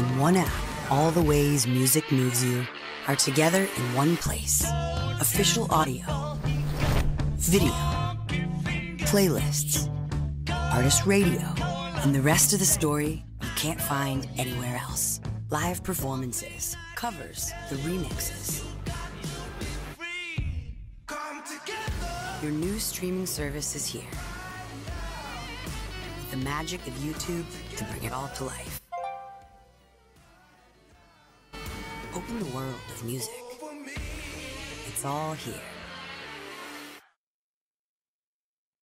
In one app, all the ways music moves you are together in one place. Official audio, video, playlists, artist radio, and the rest of the story you can't find anywhere else. Live performances, covers, the remixes. Your new streaming service is here. With the magic of YouTube to bring it all to life. Open the world of music. It's all here.